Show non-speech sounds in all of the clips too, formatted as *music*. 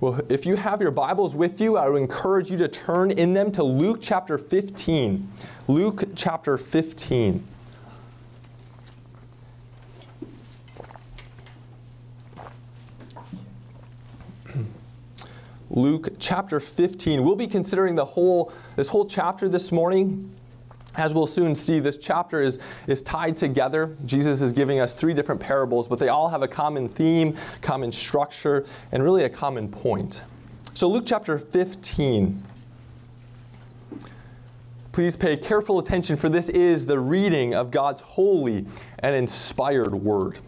Well, if you have your Bibles with you, I would encourage you to turn in them to Luke chapter 15. Luke chapter 15. *clears throat* Luke chapter 15. We'll be considering the whole this whole chapter this morning. As we'll soon see, this chapter is, is tied together. Jesus is giving us three different parables, but they all have a common theme, common structure, and really a common point. So, Luke chapter 15. Please pay careful attention, for this is the reading of God's holy and inspired word.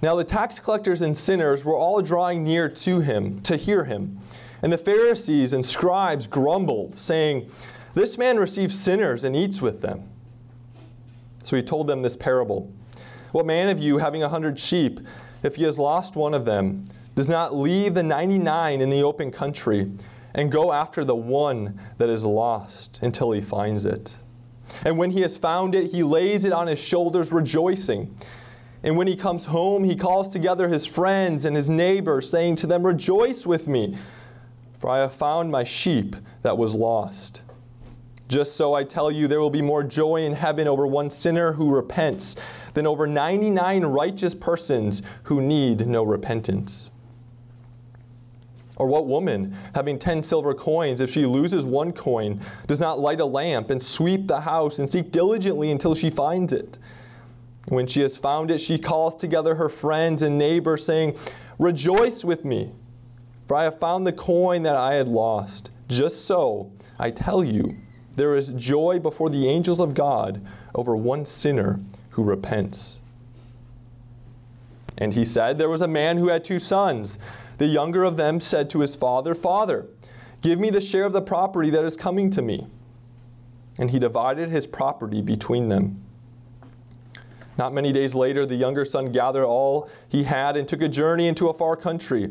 Now, the tax collectors and sinners were all drawing near to him to hear him. And the Pharisees and scribes grumbled, saying, This man receives sinners and eats with them. So he told them this parable What man of you, having a hundred sheep, if he has lost one of them, does not leave the 99 in the open country and go after the one that is lost until he finds it? And when he has found it, he lays it on his shoulders, rejoicing. And when he comes home, he calls together his friends and his neighbors, saying to them, Rejoice with me for I have found my sheep that was lost. Just so I tell you, there will be more joy in heaven over one sinner who repents than over 99 righteous persons who need no repentance. Or what woman, having 10 silver coins, if she loses one coin, does not light a lamp and sweep the house and seek diligently until she finds it? When she has found it, she calls together her friends and neighbors, saying, Rejoice with me for I have found the coin that I had lost. Just so, I tell you, there is joy before the angels of God over one sinner who repents. And he said, There was a man who had two sons. The younger of them said to his father, Father, give me the share of the property that is coming to me. And he divided his property between them. Not many days later, the younger son gathered all he had and took a journey into a far country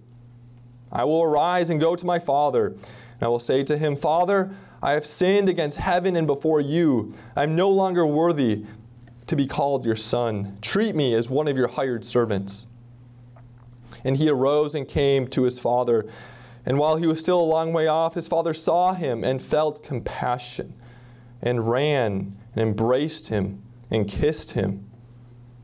I will arise and go to my father. And I will say to him, Father, I have sinned against heaven and before you. I am no longer worthy to be called your son. Treat me as one of your hired servants. And he arose and came to his father. And while he was still a long way off, his father saw him and felt compassion, and ran and embraced him and kissed him.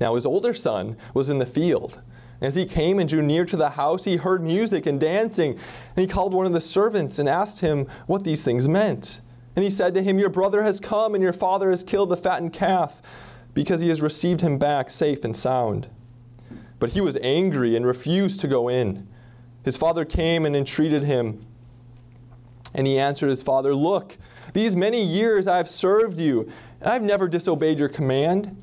Now his older son was in the field. As he came and drew near to the house, he heard music and dancing. And he called one of the servants and asked him what these things meant. And he said to him, Your brother has come, and your father has killed the fattened calf, because he has received him back safe and sound. But he was angry and refused to go in. His father came and entreated him. And he answered his father, Look, these many years I have served you, and I have never disobeyed your command.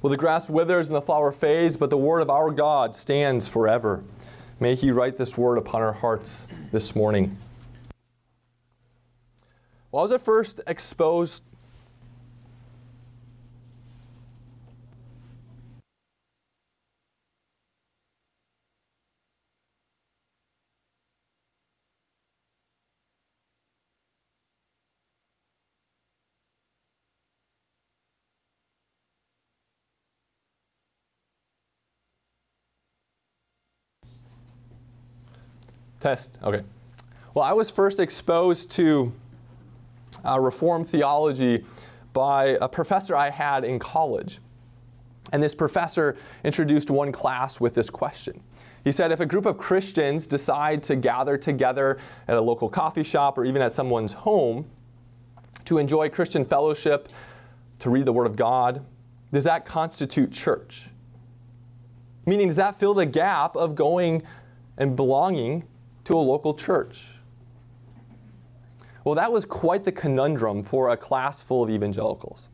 Well, the grass withers and the flower fades, but the word of our God stands forever. May He write this word upon our hearts this morning. Well, I was at first exposed Test. Okay. Well, I was first exposed to uh, Reformed theology by a professor I had in college. And this professor introduced one class with this question. He said if a group of Christians decide to gather together at a local coffee shop or even at someone's home to enjoy Christian fellowship, to read the Word of God, does that constitute church? Meaning, does that fill the gap of going and belonging to a local church? Well, that was quite the conundrum for a class full of evangelicals.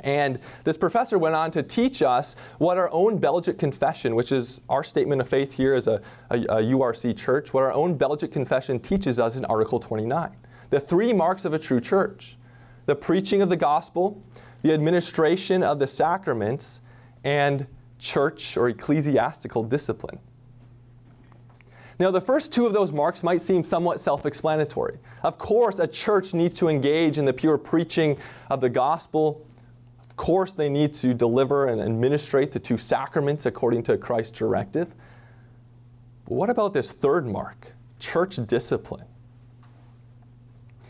And this professor went on to teach us what our own Belgic Confession, which is our statement of faith here as a, a, a, URC church, what our own Belgic Confession teaches us in Article 29. The three marks of a true church the preaching of the gospel, the administration of the sacraments, and church or ecclesiastical discipline. Now, the first two of those marks might seem somewhat self explanatory. Of course, a church needs to engage in the pure preaching of the gospel. Of course, they need to deliver and administrate the two sacraments according to Christ's directive. But what about this third mark, church discipline?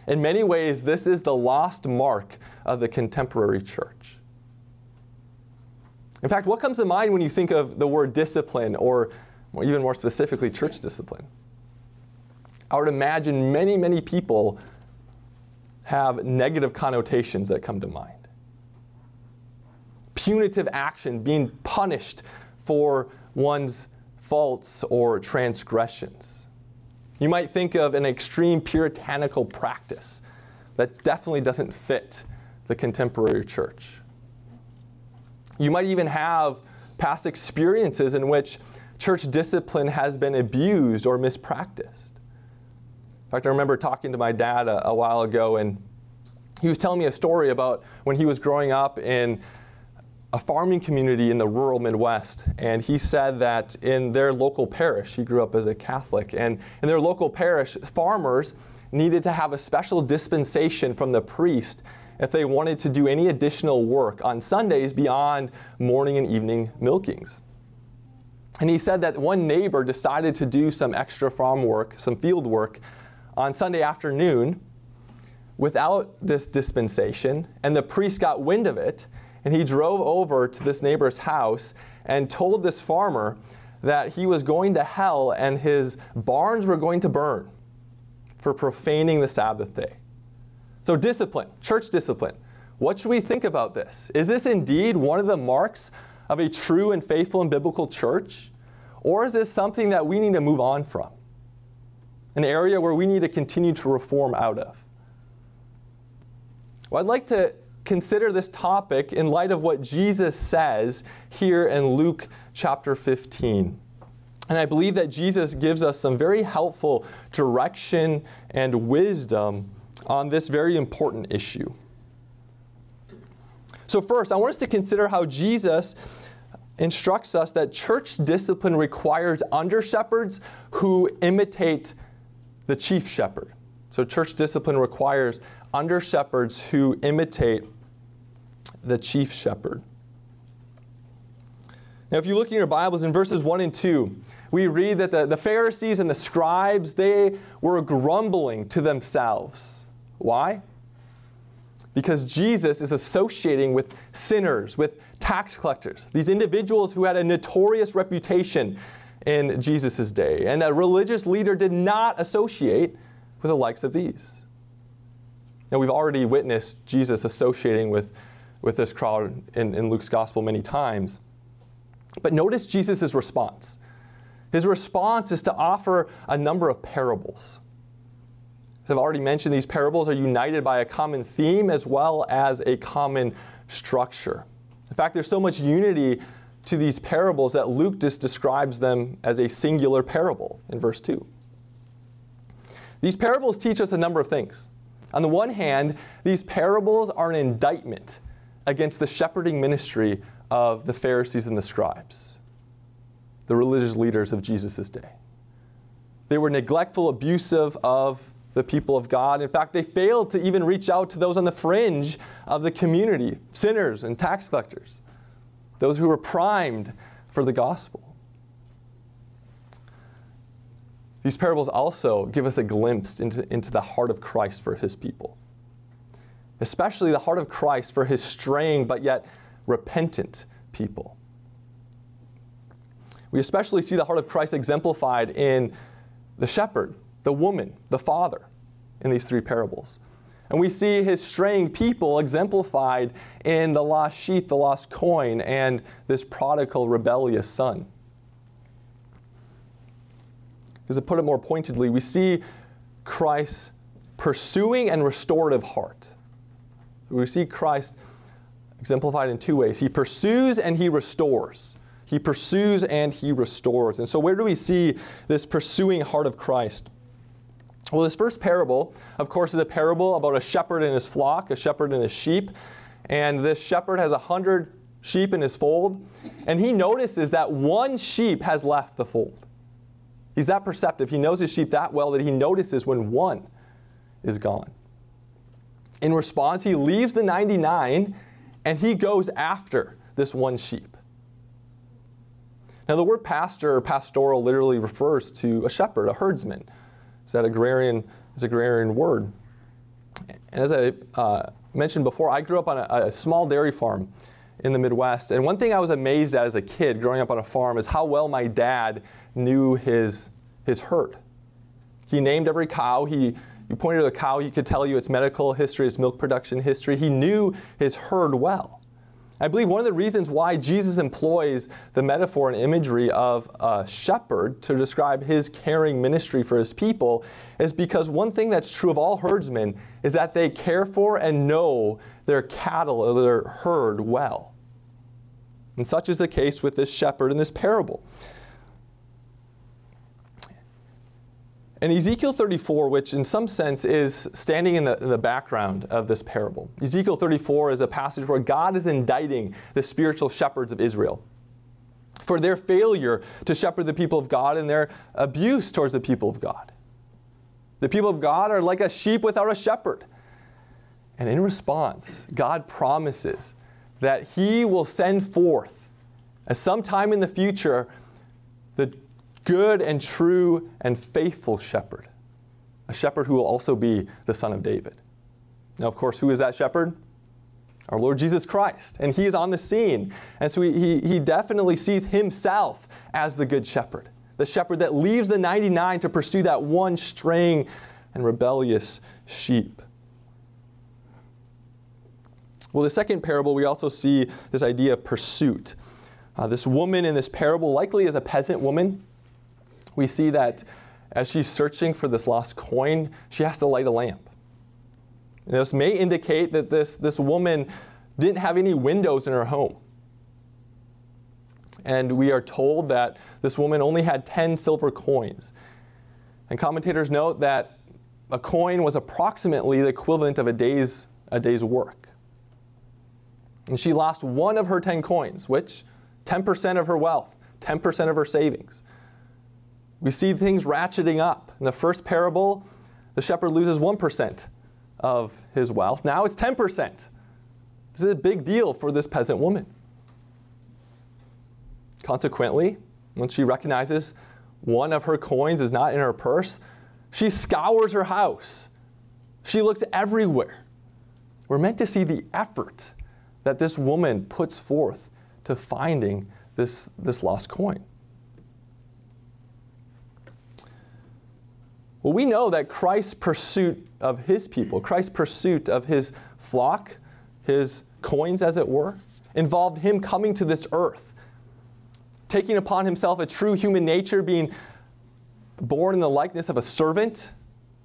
In many ways, this is the lost mark of the contemporary church. In fact, what comes to mind when you think of the word discipline or or even more specifically, church discipline. I would imagine many, many people have negative connotations that come to mind. Punitive action, being punished for one's faults or transgressions. You might think of an extreme puritanical practice that definitely doesn't fit the contemporary church. You might even have past experiences in which church discipline has been abused or mispracticed. In fact, I remember talking to my dad a, a while ago, and he was telling me a story about when he was growing up in a farming community in the rural Midwest. And he said that in their local parish, he grew up as a Catholic, and in their local parish, farmers needed to have a special dispensation from the priest if they wanted to do any additional work on Sundays beyond morning and evening milkings. And he said that one neighbor decided to do some extra farm work, some field work, on Sunday afternoon without this dispensation. And the priest got wind of it, and he drove over to this neighbor's house and told this farmer that he was going to hell and his barns were going to burn for profaning the Sabbath day. So, discipline, church discipline. What should we think about this? Is this indeed one of the marks of a true and faithful and biblical church? Or is this something that we need to move on from? An area where we need to continue to reform out of? Well, I'd like to consider this topic in light of what Jesus says here in Luke chapter 15. And I believe that Jesus gives us some very helpful direction and wisdom on this very important issue. So, first, I want us to consider how Jesus instructs us that church discipline requires under shepherds who imitate the chief shepherd. So, church discipline requires under shepherds who imitate the chief shepherd. Now, if you look in your Bibles in verses 1 and 2, we read that the, the Pharisees and the scribes, they were grumbling to themselves. Why? Because Jesus is associating with sinners, with tax collectors, these individuals who had a notorious reputation in Jesus' day. And a religious leader did not associate with the likes of these. Now, we've already witnessed Jesus associating with, with this crowd in, in Luke's gospel many times. But notice Jesus' response. His response is to offer a number of parables. As I've already mentioned, these parables are united by a common theme as well as a common structure. In fact, there's so much unity to these parables that Luke just describes them as a singular parable in verse 2. These parables teach us a number of things. On the one hand, these parables are an indictment against the shepherding ministry of the Pharisees and the scribes, the religious leaders of Jesus' day. They were neglectful, abusive of the people of God. In fact, they failed to even reach out to those on the fringe of the community sinners and tax collectors, those who were primed for the gospel. these parables also give us a glimpse into, into the heart of Christ for his people, especially the heart of Christ for his straying but yet repentant people. We especially see the heart of Christ exemplified in the shepherd, the woman, the father in these three parables. And we see his straying people exemplified in the lost sheep, the lost coin, and this prodigal, rebellious son. Because to put it more pointedly, we see Christ's pursuing and restorative heart. We see Christ exemplified in two ways. He pursues and he restores. He pursues and he restores. And so, where do we see this pursuing heart of Christ? Well, this first parable, of course, is a parable about a shepherd and his flock, a shepherd and his sheep. And this shepherd has a hundred sheep in his fold, and he notices that one sheep has left the fold. He's that perceptive. He knows his sheep that well that he notices when one is gone. In response, he leaves the 99 and he goes after this one sheep. Now, the word pastor or pastoral literally refers to a shepherd, a herdsman. It's that agrarian, it's agrarian word. And as I uh, mentioned before, I grew up on a, a small dairy farm in the Midwest. And one thing I was amazed at as a kid growing up on a farm is how well my dad knew his, his herd. He named every cow. He, you pointed to the cow, he could tell you its medical history, its milk production history. He knew his herd well. I believe one of the reasons why Jesus employs the metaphor and imagery of a shepherd to describe his caring ministry for his people is because one thing that's true of all herdsmen is that they care for and know their cattle or their herd well. And such is the case with this shepherd in this parable. And Ezekiel 34, which in some sense is standing in the, in the, background of this parable, Ezekiel 34 is a passage where God is indicting the spiritual shepherds of Israel for their failure to shepherd the people of God and their abuse towards the people of God. The people of God are like a sheep without a shepherd. And in response, God promises that He will send forth, at some time in the future, the good and true and faithful shepherd, a shepherd who will also be the son of David. Now, of course, who is that shepherd? Our Lord Jesus Christ. And he is on the scene. And so he, he, he definitely sees himself as the good shepherd, the shepherd that leaves the 99 to pursue that one straying and rebellious sheep. Well, the second parable, we also see this idea of pursuit. Uh, this woman in this parable likely is a peasant woman we see that as she's searching for this lost coin, she has to light a lamp. And this may indicate that this, this woman didn't have any windows in her home. And we are told that this woman only had 10 silver coins. And commentators note that a coin was approximately the equivalent of a day's, a day's work. And she lost one of her 10 coins, which 10% of her wealth, 10% of her savings. We see things ratcheting up. In the first parable, the shepherd loses 1% of his wealth. Now it's 10%. This is a big deal for this peasant woman. Consequently, when she recognizes one of her coins is not in her purse, she scours her house. She looks everywhere. We're meant to see the effort that this woman puts forth to finding this, this lost coin. Well, we know that Christ's pursuit of his people, Christ's pursuit of his flock, his coins, as it were, involved him coming to this earth, taking upon himself a true human nature, being born in the likeness of a servant,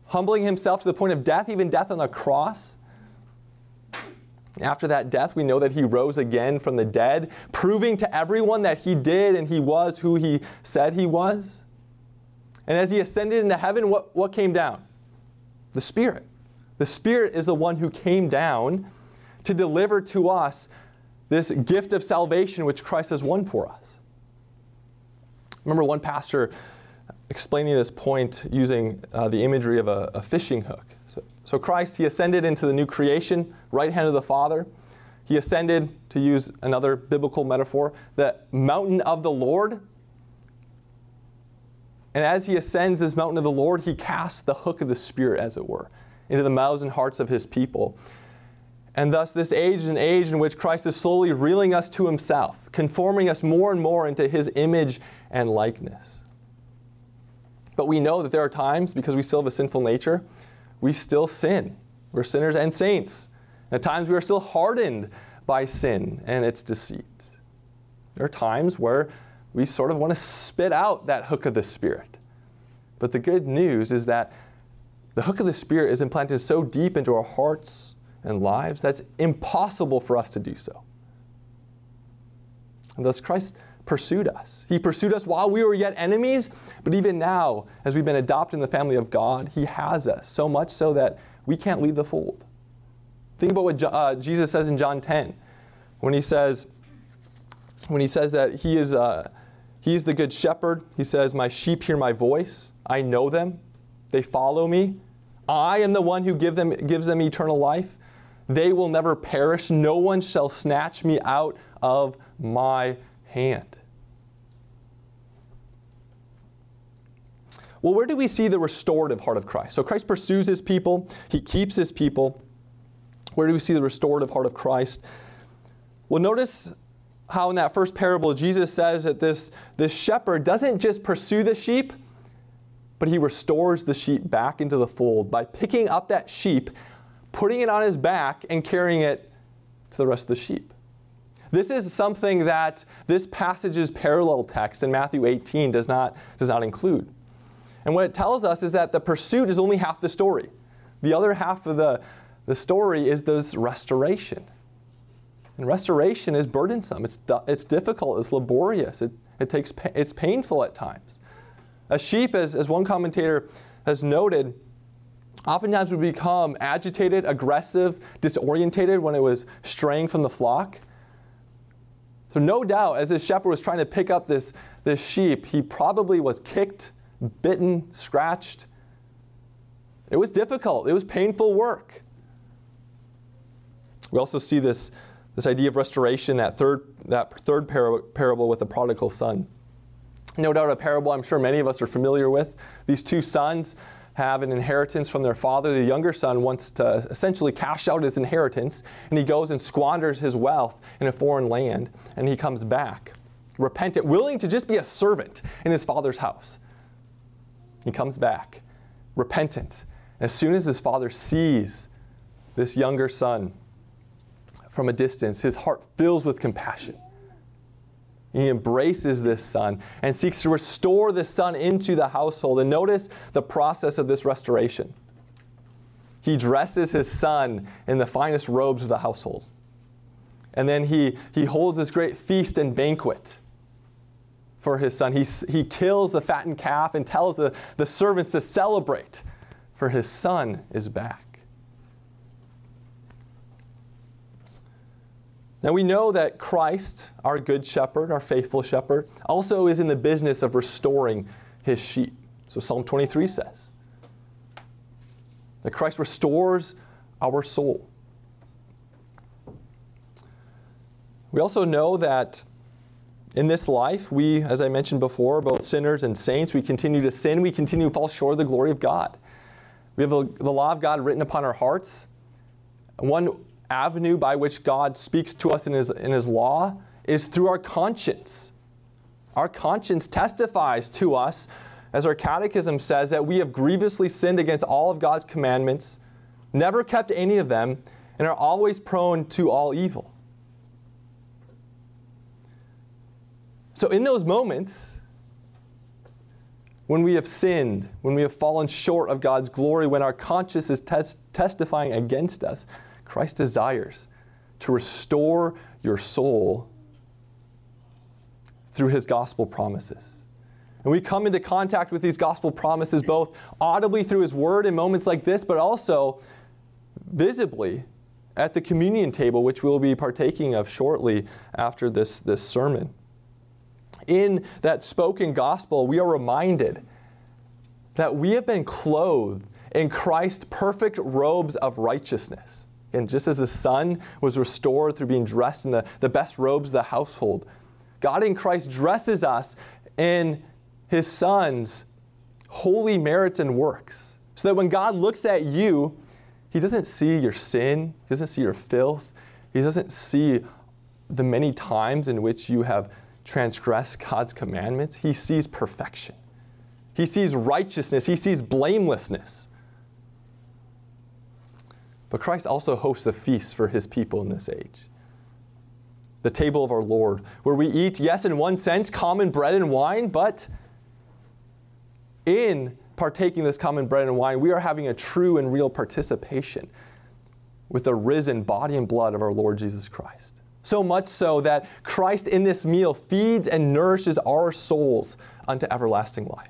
humbling himself to the point of death, even death on the cross. After that death, we know that he rose again from the dead, proving to everyone that he did and he was who he said he was. And as he ascended into heaven, what, what came down? The Spirit. The Spirit is the one who came down to deliver to us this gift of salvation which Christ has won for us. remember one pastor explaining this point using uh, the imagery of a, a fishing hook. So, so, Christ, he ascended into the new creation, right hand of the Father. He ascended, to use another biblical metaphor, the mountain of the Lord And as he ascends this mountain of the Lord, he casts the hook of the Spirit, as it were, into the mouths and hearts of his people. And thus, this age is an age in which Christ is slowly reeling us to himself, conforming us more and more into his image and likeness. But we know that there are times, because we still have a sinful nature, we still sin. We're sinners and saints. And at times, we are still hardened by sin and its deceit. There are times where we sort of want to spit out that hook of the Spirit. But the good news is that the hook of the Spirit is implanted so deep into our hearts and lives that's impossible for us to do so. And thus, Christ pursued us. He pursued us while we were yet enemies, but even now, as we've been adopted in the family of God, He has us so much so that we can't leave the fold. Think about what uh, Jesus says in John 10 when He says, when he says that he is, uh, he is the good shepherd, he says, My sheep hear my voice. I know them. They follow me. I am the one who give them, gives them eternal life. They will never perish. No one shall snatch me out of my hand. Well, where do we see the restorative heart of Christ? So Christ pursues his people, he keeps his people. Where do we see the restorative heart of Christ? Well, notice how in that first parable Jesus says that this, this shepherd doesn't just pursue the sheep, but he restores the sheep back into the fold by picking up that sheep, putting it on his back, and carrying it to the rest of the sheep. This is something that this passage's parallel text in Matthew 18 does not, does not include. And what it tells us is that the pursuit is only half the story. The other half of the, the story is this restoration. And restoration is burdensome. It's, it's difficult. It's laborious. It, it takes, it's painful at times. A sheep, as, as one commentator has noted, oftentimes would become agitated, aggressive, disorientated when it was straying from the flock. So, no doubt, as this shepherd was trying to pick up this, this sheep, he probably was kicked, bitten, scratched. It was difficult, it was painful work. We also see this this idea of restoration, that third, that third par- parable with the prodigal son. No doubt a parable I'm sure many of us are familiar with. These two sons have an inheritance from their father. The younger son wants to essentially cash out his inheritance, and he goes and squanders his wealth in a foreign land, and he comes back, repentant, willing to just be a servant in his father's house. He comes back, repentant. As soon as his father sees this younger son, from a distance, his heart fills with compassion. He embraces this son and seeks to restore this son into the household. And notice the process of this restoration. He dresses his son in the finest robes of the household. And then he, he holds this great feast and banquet for his son. He, he kills the fattened calf and tells the, the servants to celebrate, for his son is back. Now we know that Christ, our good shepherd, our faithful shepherd, also is in the business of restoring his sheep. So Psalm 23 says that Christ restores our soul. We also know that in this life, we, as I mentioned before, both sinners and saints, we continue to sin, we continue to fall short of the glory of God. We have the law of God written upon our hearts. One avenue by which God speaks to us in his, in his law is through our conscience. Our conscience testifies to us, as our catechism says, that we have grievously sinned against all of God's commandments, never kept any of them, and are always prone to all evil. So, in those moments, when we have sinned, when we have fallen short of God's glory, when our conscience is tes- testifying against us, Christ desires to restore your soul through his gospel promises. And we come into contact with these gospel promises both audibly through his word in moments like this, but also visibly at the communion table, which we'll be partaking of shortly after this, this sermon. In that spoken gospel, we are reminded that we have been clothed in Christ's perfect robes of righteousness. And just as the son was restored through being dressed in the, the best robes of the household, God in Christ dresses us in his son's holy merits and works. So that when God looks at you, he doesn't see your sin, he doesn't see your filth, he doesn't see the many times in which you have transgressed God's commandments. He sees perfection. He sees righteousness. He sees blamelessness. But Christ also hosts a feast for his people in this age. The table of our Lord, where we eat, yes, in one sense, common bread and wine, but in partaking this common bread and wine, we are having a true and real participation with the risen body and blood of our Lord Jesus Christ. So much so that Christ in this meal feeds and nourishes our souls unto everlasting life.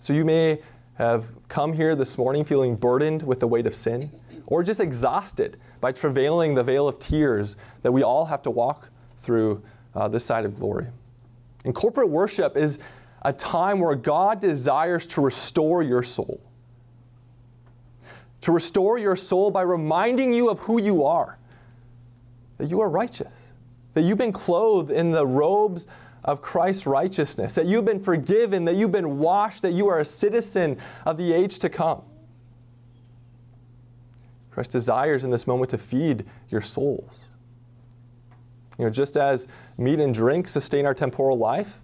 So you may have come here this morning feeling burdened with the weight of sin, or just exhausted by travailing the vale of tears that we all have to walk through uh, this side of glory. And corporate worship is a time where God desires to restore your soul. To restore your soul by reminding you of who you are, that you are righteous, that you've been clothed in the robes of Christ's righteousness, that you've been forgiven, that you've been washed, that you are a citizen of the age to come. Christ desires in this moment to feed your souls. You know, just as meat and drink sustain our temporal life,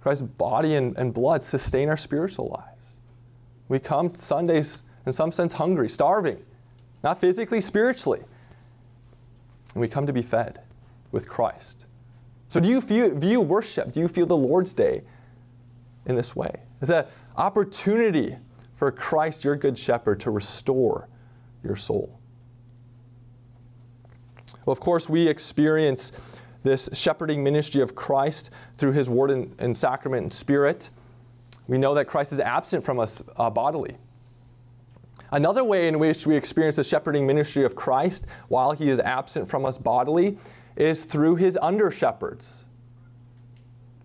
Christ's body and, and blood sustain our spiritual lives. We come Sundays, in some sense, hungry, starving, not physically, spiritually. And we come to be fed with Christ. So, do you view, view worship? Do you feel the Lord's Day in this way? It's an opportunity for Christ, your good shepherd, to restore your soul. Well, of course, we experience this shepherding ministry of Christ through his word and, and sacrament and spirit. We know that Christ is absent from us uh, bodily. Another way in which we experience the shepherding ministry of Christ while he is absent from us bodily is through his under shepherds,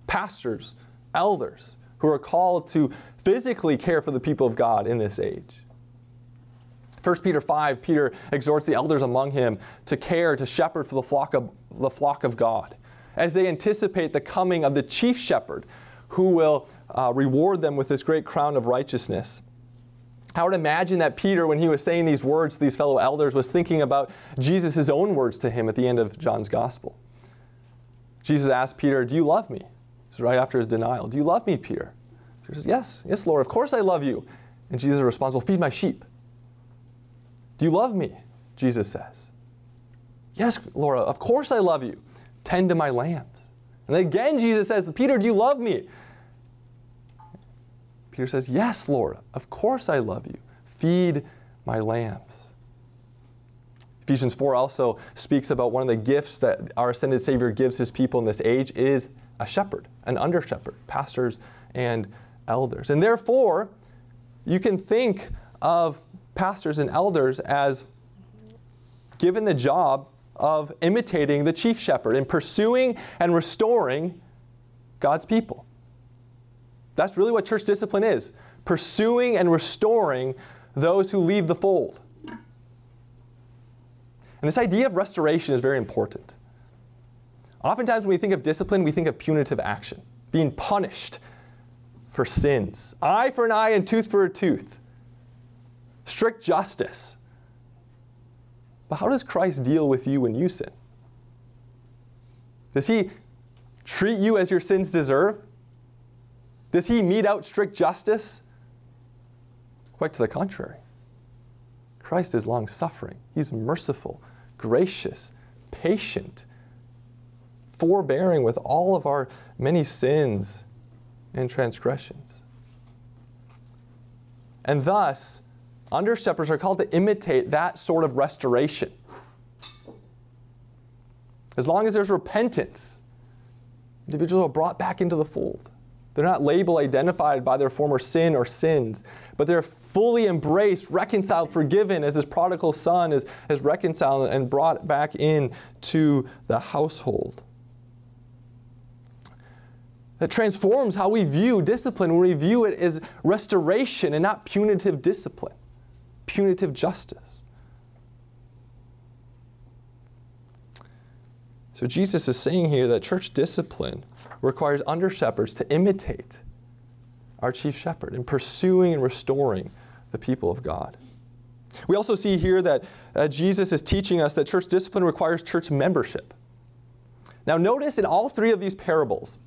pastors, elders, who are called to physically care for the people of God in this age. 1 Peter 5, Peter exhorts the elders among him to care, to shepherd for the flock of, the flock of God as they anticipate the coming of the chief shepherd who will uh, reward them with this great crown of righteousness. I would imagine that Peter, when he was saying these words to these fellow elders, was thinking about Jesus' own words to him at the end of John's gospel. Jesus asked Peter, Do you love me? This is right after his denial. Do you love me, Peter? Peter says, Yes, yes, Lord, of course I love you. And Jesus responds, Well, feed my sheep. Do you love me? Jesus says. Yes, Lord, of course I love you. Tend to my lambs. And again, Jesus says, Peter, do you love me? Peter says, Yes, Lord, of course I love you. Feed my lambs. Ephesians 4 also speaks about one of the gifts that our ascended Savior gives his people in this age is a shepherd, an under shepherd, pastors and elders. And therefore, you can think of pastors and elders as given the job of imitating the chief shepherd and pursuing and restoring God's people. That's really what church discipline is pursuing and restoring those who leave the fold. And this idea of restoration is very important. Oftentimes, when we think of discipline, we think of punitive action, being punished for sins. Eye for an eye and tooth for a tooth. Strict justice. But how does Christ deal with you when you sin? Does he treat you as your sins deserve? Does he mete out strict justice? Quite to the contrary. Christ is long suffering, he's merciful, gracious, patient, forbearing with all of our many sins and transgressions. And thus, under shepherds are called to imitate that sort of restoration. As long as there's repentance, individuals are brought back into the fold. They're not labeled, identified by their former sin or sins, but they're fully embraced, reconciled, forgiven as this prodigal son is, is reconciled and brought back in to the household. That transforms how we view discipline when we view it as restoration and not punitive discipline, punitive justice. So Jesus is saying here that church discipline requires under shepherds to imitate our chief shepherd in pursuing and restoring the people of God. We also see here that uh, Jesus is teaching us that church discipline requires church membership. Now, notice in all three of these parables,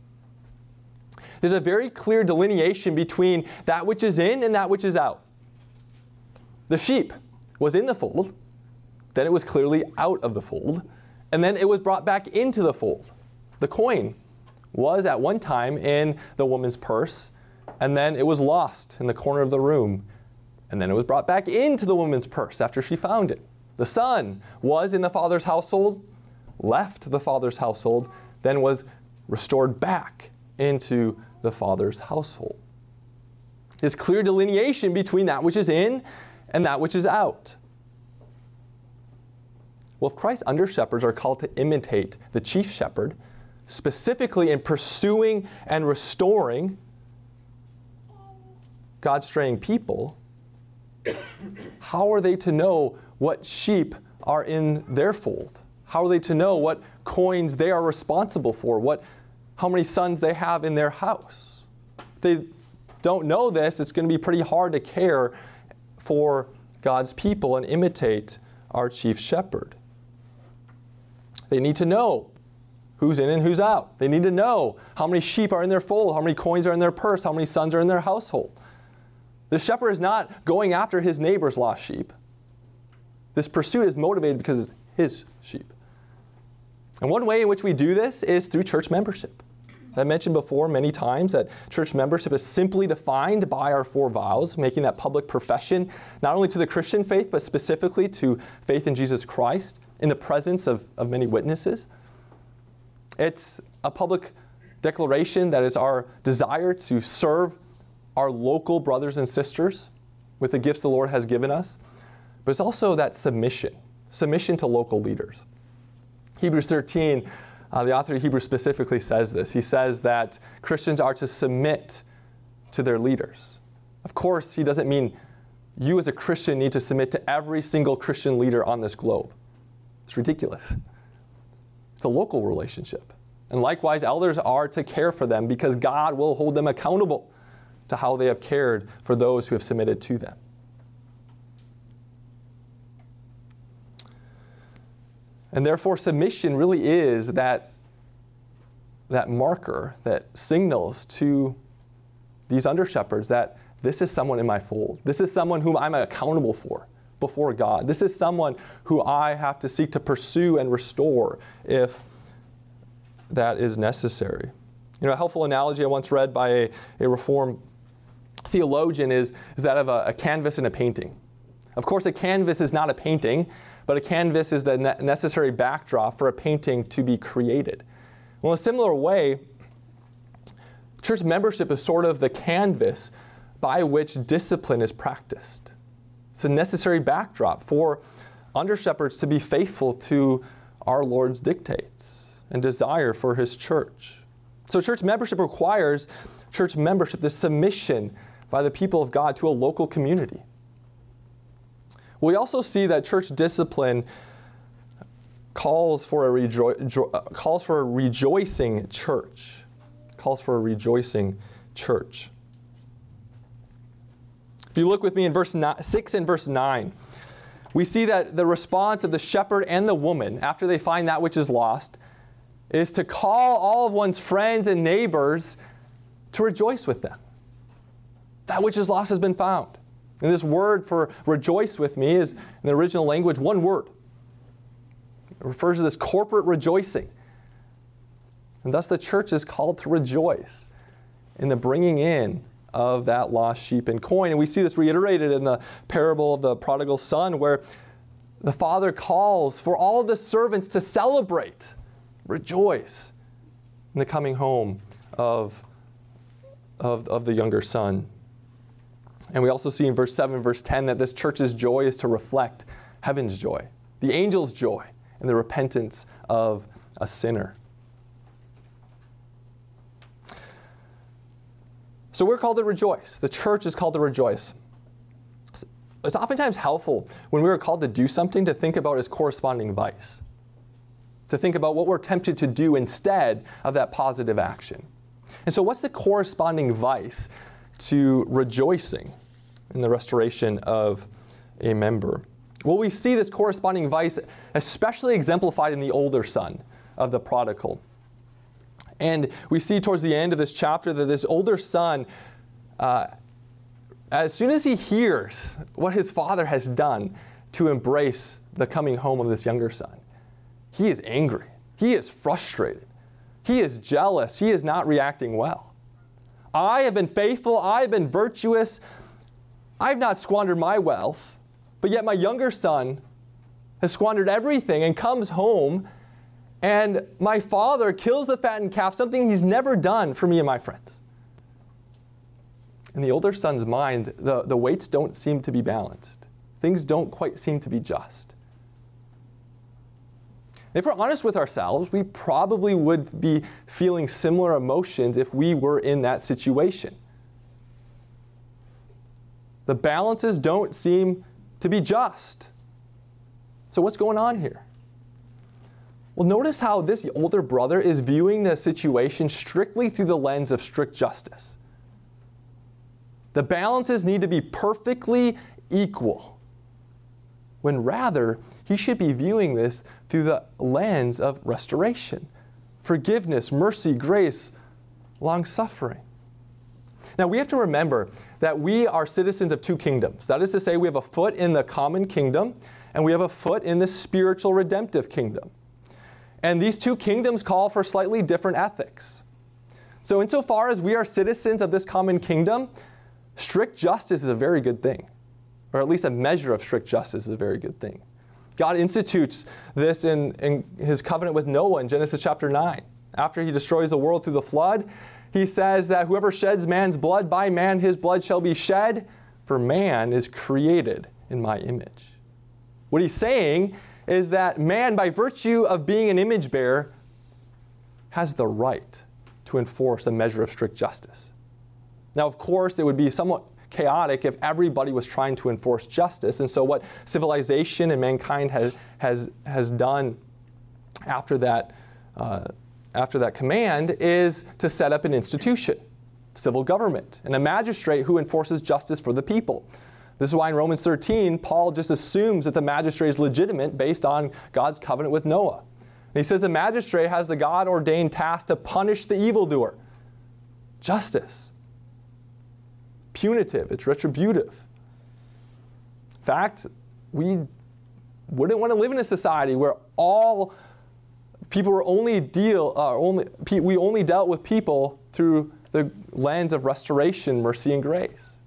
there's a very clear delineation between that which is in and that which is out. The sheep was in the fold, then it was clearly out of the fold, and then it was brought back into the fold. The coin was at one time in the woman's purse, and then it was lost in the corner of the room, and then it was brought back into the woman's purse after she found it. The son was in the father's household, left the father's household, then was restored back into the father's household. There's clear delineation between that which is in and that which is out. Well, if Christ's under shepherds are called to imitate the chief shepherd, specifically in pursuing and restoring God's straying people, how are they to know what sheep are in their fold? How are they to know what coins they are responsible for? What, how many sons they have in their house? If they don't know this, it's going to be pretty hard to care for God's people and imitate our chief shepherd. They need to know who's in and who's out. They need to know how many sheep are in their fold, how many coins are in their purse, how many sons are in their household. The shepherd is not going after his neighbor's lost sheep. This pursuit is motivated because it's his sheep. And one way in which we do this is through church membership. I mentioned before many times that church membership is simply defined by our four vows, making that public profession not only to the Christian faith, but specifically to faith in Jesus Christ in the presence of, of many witnesses. It's a public declaration that it's our desire to serve our local brothers and sisters with the gifts the Lord has given us, but it's also that submission, submission to local leaders. Hebrews 13, uh, the author of Hebrews specifically says this. He says that Christians are to submit to their leaders. Of course, he doesn't mean you as a Christian need to submit to every single Christian leader on this globe. It's ridiculous. It's a local relationship. And likewise, elders are to care for them because God will hold them accountable to how they have cared for those who have submitted to them. And therefore, submission really is that, that marker that signals to these under shepherds that this is someone in my fold. This is someone whom I'm accountable for before God. This is someone who I have to seek to pursue and restore if that is necessary. You know, a helpful analogy I once read by a, a Reformed theologian is, is that of a, a canvas and a painting. Of course, a canvas is not a painting, but a canvas is the ne- necessary backdrop for a painting to be created. Well, in a similar way, church membership is sort of the canvas by which discipline is practiced. It's a necessary backdrop for under shepherds to be faithful to our Lord's dictates and desire for his church. So, church membership requires church membership, the submission by the people of God to a local community. We also see that church discipline calls for a, rejo- calls for a rejoicing church. Calls for a rejoicing church. You look with me in verse 6 and verse 9, we see that the response of the shepherd and the woman after they find that which is lost is to call all of one's friends and neighbors to rejoice with them. That which is lost has been found. And this word for rejoice with me is, in the original language, one word. It refers to this corporate rejoicing. And thus the church is called to rejoice in the bringing in of that lost sheep and coin. And we see this reiterated in the parable of the prodigal son, where the father calls for all the servants to celebrate, rejoice in the coming home of, of, of the younger son. And we also see in verse 7, verse 10, that this church's joy is to reflect heaven's joy, the angel's joy, and the repentance of a sinner. So we're called to rejoice. The church is called to rejoice. It's oftentimes helpful when we are called to do something to think about its corresponding vice. to think about what we're tempted to do instead of that positive action. And so, what's the corresponding vice to rejoicing in the restoration of a member? Well, we see this corresponding vice especially exemplified in the older son of the prodigal. And we see towards the end of this chapter that this older son, uh, as soon as he hears what his father has done to embrace the coming home of this younger son, he is angry. He is frustrated. He is jealous. He is not reacting well. I have been faithful. I have been virtuous. I have not squandered my wealth, but yet my younger son has squandered everything and comes home, and my father kills the fattened calf, something he's never done for me and my friends. In the older son's mind, the, the weights don't seem to be balanced. Things don't quite seem to be just. If we're honest with ourselves, we probably would be feeling similar emotions if we were in that situation. The balances don't seem to be just. So, what's going on here? Well, notice how this older brother is viewing the situation strictly through the lens of strict justice. The balances need to be perfectly equal, when rather, he should be viewing this through the lens of restoration, forgiveness, mercy, grace, long suffering. Now, we have to remember that we are citizens of two kingdoms. That is to say, we have a foot in the common kingdom and we have a foot in the spiritual redemptive kingdom. And these two kingdoms call for slightly different ethics. So, insofar as we are citizens of this common kingdom, strict justice is a very good thing, or at least a measure of strict justice is a very good thing. God institutes this in, in his covenant with Noah in Genesis chapter 9. After he destroys the world through the flood, he says that whoever sheds man's blood, by man his blood shall be shed, for man is created in my image. What he's saying is that man, by virtue of being an image bearer, has the right to enforce a measure of strict justice. Now, of course, it would be somewhat chaotic if everybody was trying to enforce justice. And so, what civilization and mankind has, has, has done after that uh, after that command is to set up an institution, civil government, and a magistrate who enforces justice for the people. This is why in Romans 13, Paul just assumes that the magistrate is legitimate based on God's covenant with Noah. And he says the magistrate has the God ordained task to punish the evildoer. Justice. Punitive, it's retributive. In fact, we wouldn't want to live in a society where all people were only deal uh, only we only dealt with people through the lens of restoration, mercy, and grace.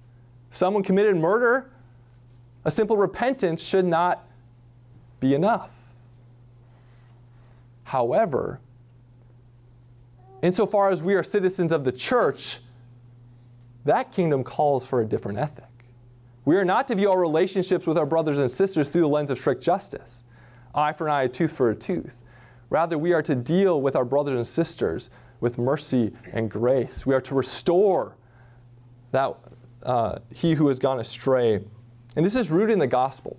Someone committed murder, a simple repentance should not be enough. However, insofar as we are citizens of the church, that kingdom calls for a different ethic. We are not to view our relationships with our brothers and sisters through the lens of strict justice eye for an eye, a tooth for a tooth. Rather, we are to deal with our brothers and sisters with mercy and grace. We are to restore that uh, he who has gone astray. And this is rooted in the gospel.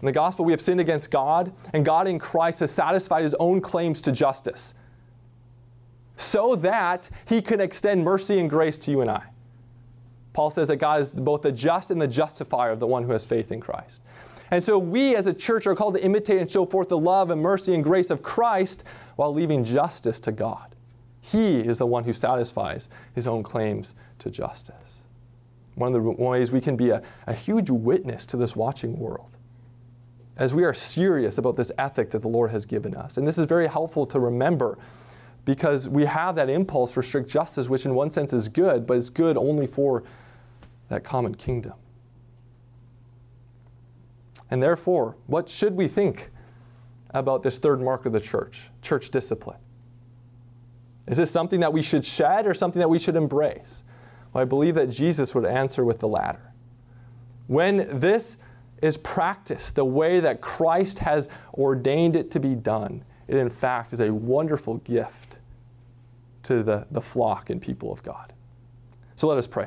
In the gospel, we have sinned against God, and God in Christ has satisfied his own claims to justice so that he can extend mercy and grace to you and I. Paul says that God is both the just and the justifier of the one who has faith in Christ. And so we as a church are called to imitate and show forth the love and mercy and grace of Christ while leaving justice to God. He is the one who satisfies his own claims to justice. One of the ways we can be a, a huge witness to this watching world as we are serious about this ethic that the Lord has given us. And this is very helpful to remember because we have that impulse for strict justice, which in one sense is good, but it's good only for that common kingdom. And therefore, what should we think about this third mark of the church, church discipline? Is this something that we should shed or something that we should embrace? Well, I believe that Jesus would answer with the latter. When this is practiced the way that Christ has ordained it to be done, it in fact is a wonderful gift to the, the flock and people of God. So let us pray.